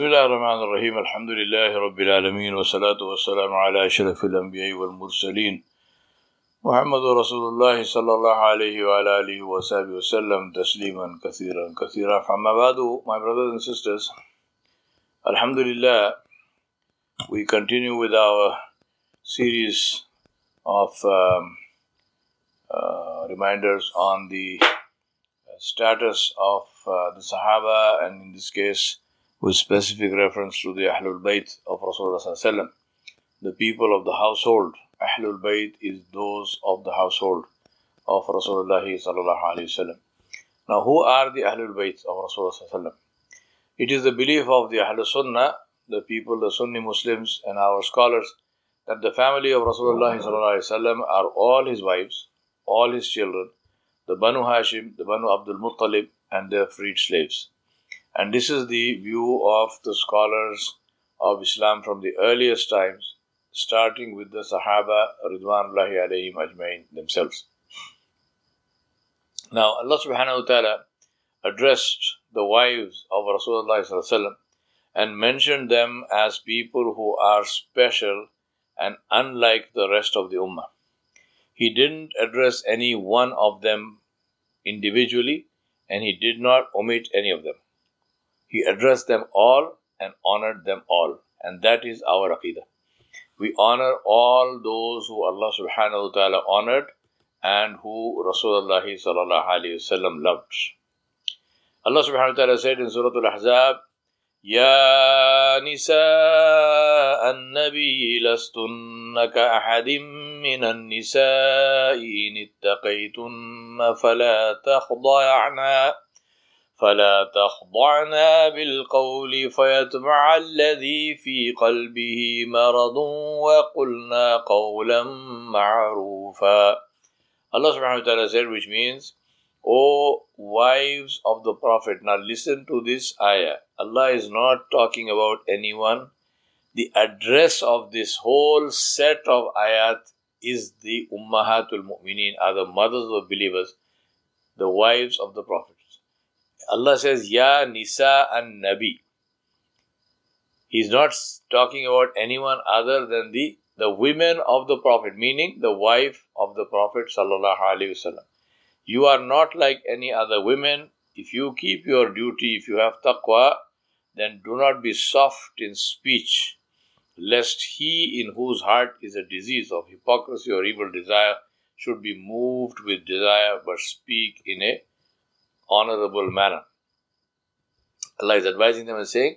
بسم الله الرحمن الرحيم. الحمد لله رب العالمين والصلاة والسلام على أشرف الأنبياء والمرسلين. محمد رسول الله صلى الله عليه وعلى آله وصحبه وسلم تسليما كثيرا كثيرا. فأما بعد my brothers and sisters Alhamdulillah we continue with our series of um, uh, reminders on the status of uh, the Sahaba and in this case with specific reference to the Ahlul Bayt of Rasulullah the people of the household. Ahlul Bayt is those of the household of Rasulullah Now, who are the Ahlul Bayt of Rasulullah It is the belief of the Ahlul Sunnah, the people, the Sunni Muslims, and our scholars that the family of Rasulullah are all his wives, all his children, the Banu Hashim, the Banu Abdul Muttalib, and their freed slaves. And this is the view of the scholars of Islam from the earliest times, starting with the Sahaba Ridwanullahi alayhim ajmain themselves. Now, Allah subhanahu wa ta'ala addressed the wives of Rasulullah and mentioned them as people who are special and unlike the rest of the Ummah. He didn't address any one of them individually and he did not omit any of them. He addressed them all and honored them all. And that is our aqidah. We honor all those who Allah subhanahu wa ta'ala honored and who Rasulullah sallallahu alayhi wasallam loved. Allah subhanahu wa ta'ala said in Surah Al-Ahzab, يا نساء النبي لستن كأحد من النساء إن اتقيتن فلا تخضعن فلا تخضعنا بالقول فيتبع الذي في قلبه مرض وقلنا قولا معروفا Allah subhanahu wa ta'ala said which means O wives of the Prophet now listen to this ayah Allah is not talking about anyone the address of this whole set of ayat is the Ummahatul Mu'mineen are the mothers of believers the wives of the Prophet Allah says, Ya Nisa and Nabi. He's not talking about anyone other than the, the women of the Prophet, meaning the wife of the Prophet. You are not like any other women. If you keep your duty, if you have taqwa, then do not be soft in speech, lest he in whose heart is a disease of hypocrisy or evil desire should be moved with desire but speak in a honorable manner. Allah is advising them and saying,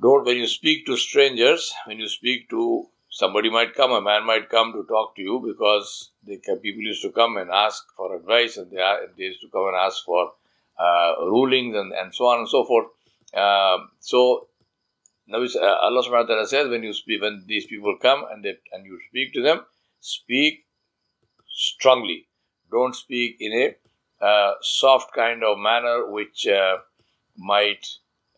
don't, when you speak to strangers, when you speak to somebody might come, a man might come to talk to you because they, people used to come and ask for advice and they, they used to come and ask for uh, rulings and, and so on and so forth. Um, so, now uh, Allah subhanahu wa ta'ala says, when you speak, when these people come and they, and you speak to them, speak strongly. Don't speak in a uh, soft kind of manner which uh, might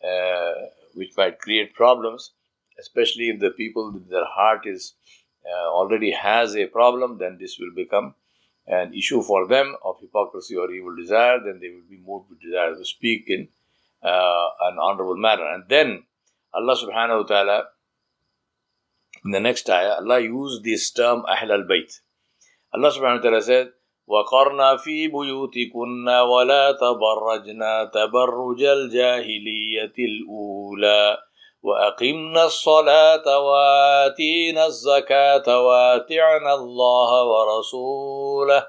uh, which might create problems, especially if the people their heart is uh, already has a problem, then this will become an issue for them of hypocrisy or evil desire. Then they will be moved with desire to speak in uh, an honorable manner, and then Allah Subhanahu wa Taala in the next ayah, Allah used this term Ahl al Bayt. Allah Subhanahu wa Taala said. وقرنا في بيوتكن ولا تبرجنا تبرج الجاهلية الأولى وأقمنا الصلاة وآتينا الزكاة واتعنا الله ورسوله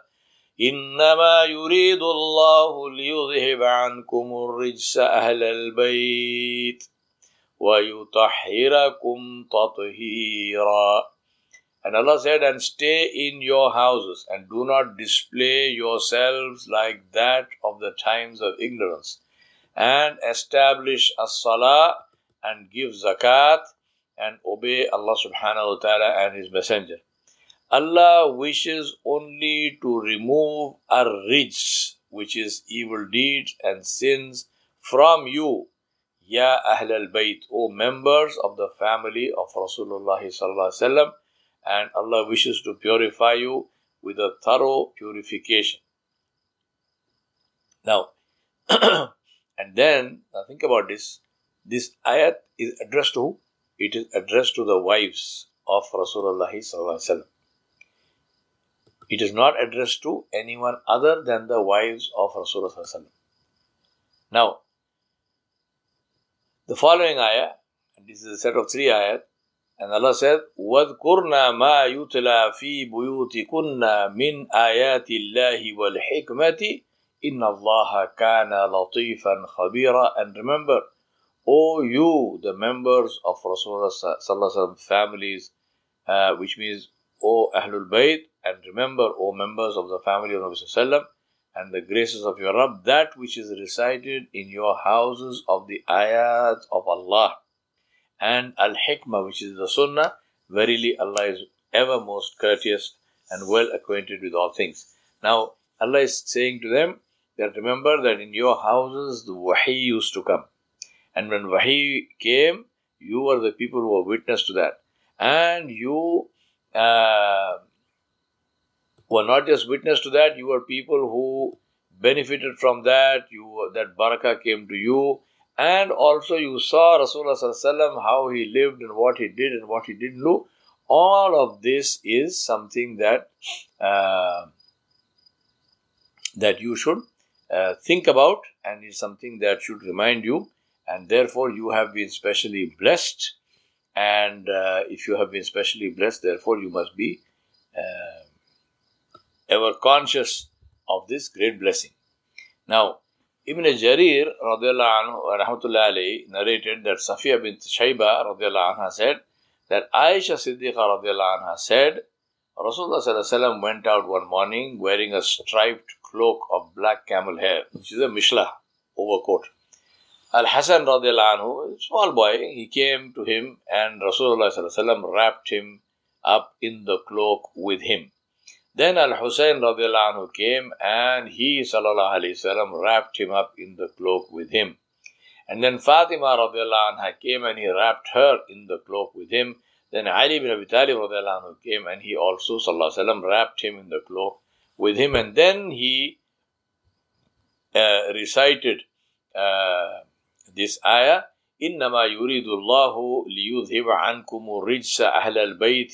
إنما يريد الله ليذهب عنكم الرجس أهل البيت ويطهركم تطهيرا And Allah said, And stay in your houses and do not display yourselves like that of the times of ignorance. And establish as salah and give zakat and obey Allah subhanahu wa ta'ala and His Messenger. Allah wishes only to remove a rijs, which is evil deeds and sins, from you, Ya Ahl al Bayt, O members of the family of Rasulullah sallallahu alaihi wasallam and Allah wishes to purify you with a thorough purification. Now, and then, now think about this. This ayat is addressed to who? It is addressed to the wives of Rasulullah. It is not addressed to anyone other than the wives of Rasulullah. Now, the following ayah, and this is a set of three ayat, and Allah said, وَاذْكُرْنَا مَا يُتْلَى فِي بُيُوتِكُنَّ مِنْ آيَاتِ اللَّهِ وَالْحِكْمَةِ إِنَّ اللَّهَ كَانَ لَطِيفًا خَبِيرًا And remember, O you, the members of Rasulullah families, uh, which means O Ahlul Bayt, and remember, O members of the family of Nabi Sallallahu and the graces of your Rabb, that which is recited in your houses of the ayat of Allah and Al Hikmah, which is the Sunnah. Verily, Allah is ever most courteous and well acquainted with all things. Now, Allah is saying to them that remember that in your houses the Wahi used to come. And when Wahi came, you were the people who were witness to that. And you uh, were not just witness to that, you were people who benefited from that, you that barakah came to you, and also you saw Rasulullah how he lived and what he did and what he didn't do. All of this is something that uh, that you should uh, think about and is something that should remind you. And therefore you have been specially blessed. And uh, if you have been specially blessed therefore you must be uh, ever conscious of this great blessing. Now Ibn Jarir anhu, narrated that Safiya bint Shayba anha, said that Aisha Siddiqa anha, said Rasulullah went out one morning wearing a striped cloak of black camel hair, which is a mishlah overcoat. Al Hasan anhu, small boy, he came to him and Rasulullah wrapped him up in the cloak with him. Then Al Hussein anhu came and he وسلم, wrapped him up in the cloak with him. And then Fatima anha came and he wrapped her in the cloak with him. Then Ali bin Abi Talib anhu came and he also وسلم, wrapped him in the cloak with him. And then he uh, recited uh, this ayah إنما يريد الله ليذهب عنكم الرجس أهل البيت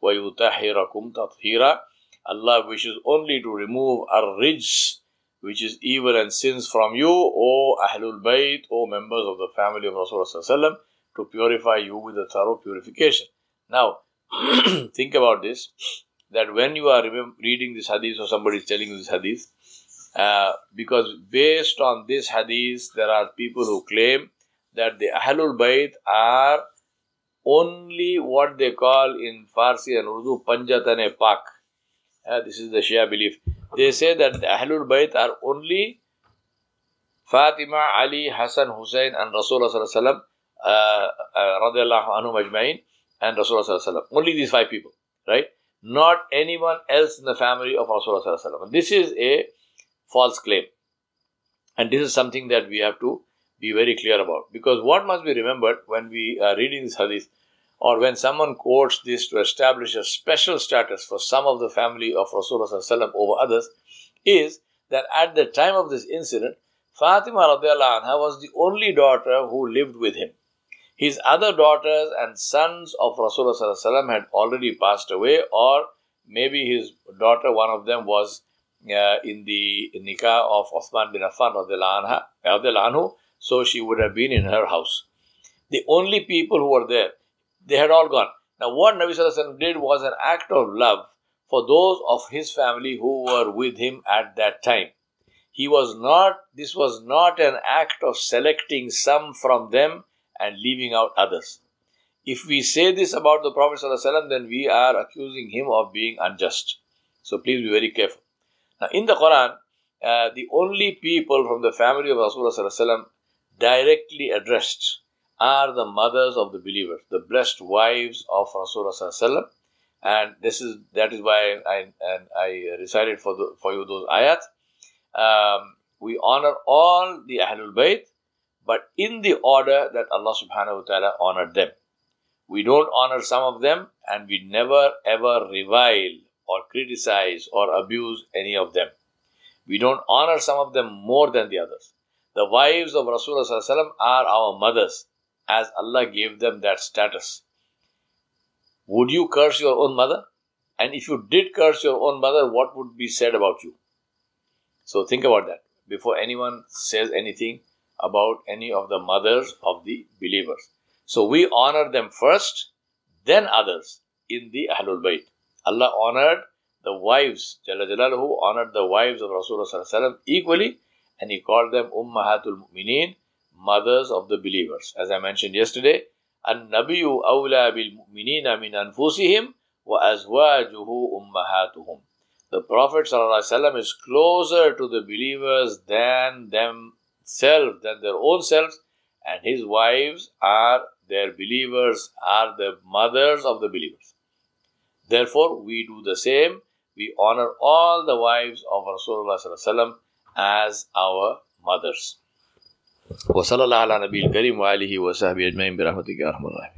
ويطهركم تطهيرا Allah wishes only to remove our rijs, which is evil and sins from you, O Ahlul Bayt, O members of the family of Rasulullah to purify you with a thorough purification. Now, think about this that when you are reading this hadith or somebody is telling you this hadith, uh, because based on this hadith, there are people who claim that the Ahlul Bayt are only what they call in Farsi and Urdu Panjatane Pak. Uh, this is the Shia belief. They say that the Ahlul Bayt are only Fatima, Ali, Hassan, Hussein, and Rasulullah uh, uh, radiallahu anhu majma'in, and Rasulullah Only these five people, right? Not anyone else in the family of Rasulullah This is a false claim, and this is something that we have to be very clear about. Because what must be remembered when we are reading this hadith or when someone quotes this to establish a special status for some of the family of Rasulullah over others, is that at the time of this incident, Fatima anha was the only daughter who lived with him. His other daughters and sons of Rasulullah had already passed away, or maybe his daughter, one of them, was uh, in the nikah of Uthman bin Affan anhu, so she would have been in her house. The only people who were there they had all gone. Now, what Nabi Sallallahu did was an act of love for those of his family who were with him at that time. He was not, this was not an act of selecting some from them and leaving out others. If we say this about the Prophet ﷺ, then we are accusing him of being unjust. So please be very careful. Now, in the Quran, uh, the only people from the family of Rasulullah directly addressed are the mothers of the believers, the blessed wives of Rasulullah and this is that is why I and I recited for the, for you those ayat. Um, we honor all the Ahlul Bayt, but in the order that Allah Subhanahu wa Taala honored them. We don't honor some of them, and we never ever revile or criticize or abuse any of them. We don't honor some of them more than the others. The wives of Rasulullah are our mothers, as Allah gave them that status. Would you curse your own mother? And if you did curse your own mother, what would be said about you? So think about that before anyone says anything about any of the mothers of the believers. So we honor them first, then others in the Ahlul Bayt. Allah honored the wives, Jalla Jalaluhu honored the wives of Rasulullah equally and he called them Ummahatul Mu'mineen, mothers of the believers. As I mentioned yesterday, bil mu'minina min anfusihim wa azwajuhu ummahatuhum. The Prophet ﷺ is closer to the believers than themselves, than their own selves, and his wives are their believers, are the mothers of the believers. Therefore, we do the same. We honor all the wives of Rasulullah ﷺ as our mothers. وصلی اللہ علیہ نبی الکریم علیہ وصحب اجمعین برحمۃ اللہ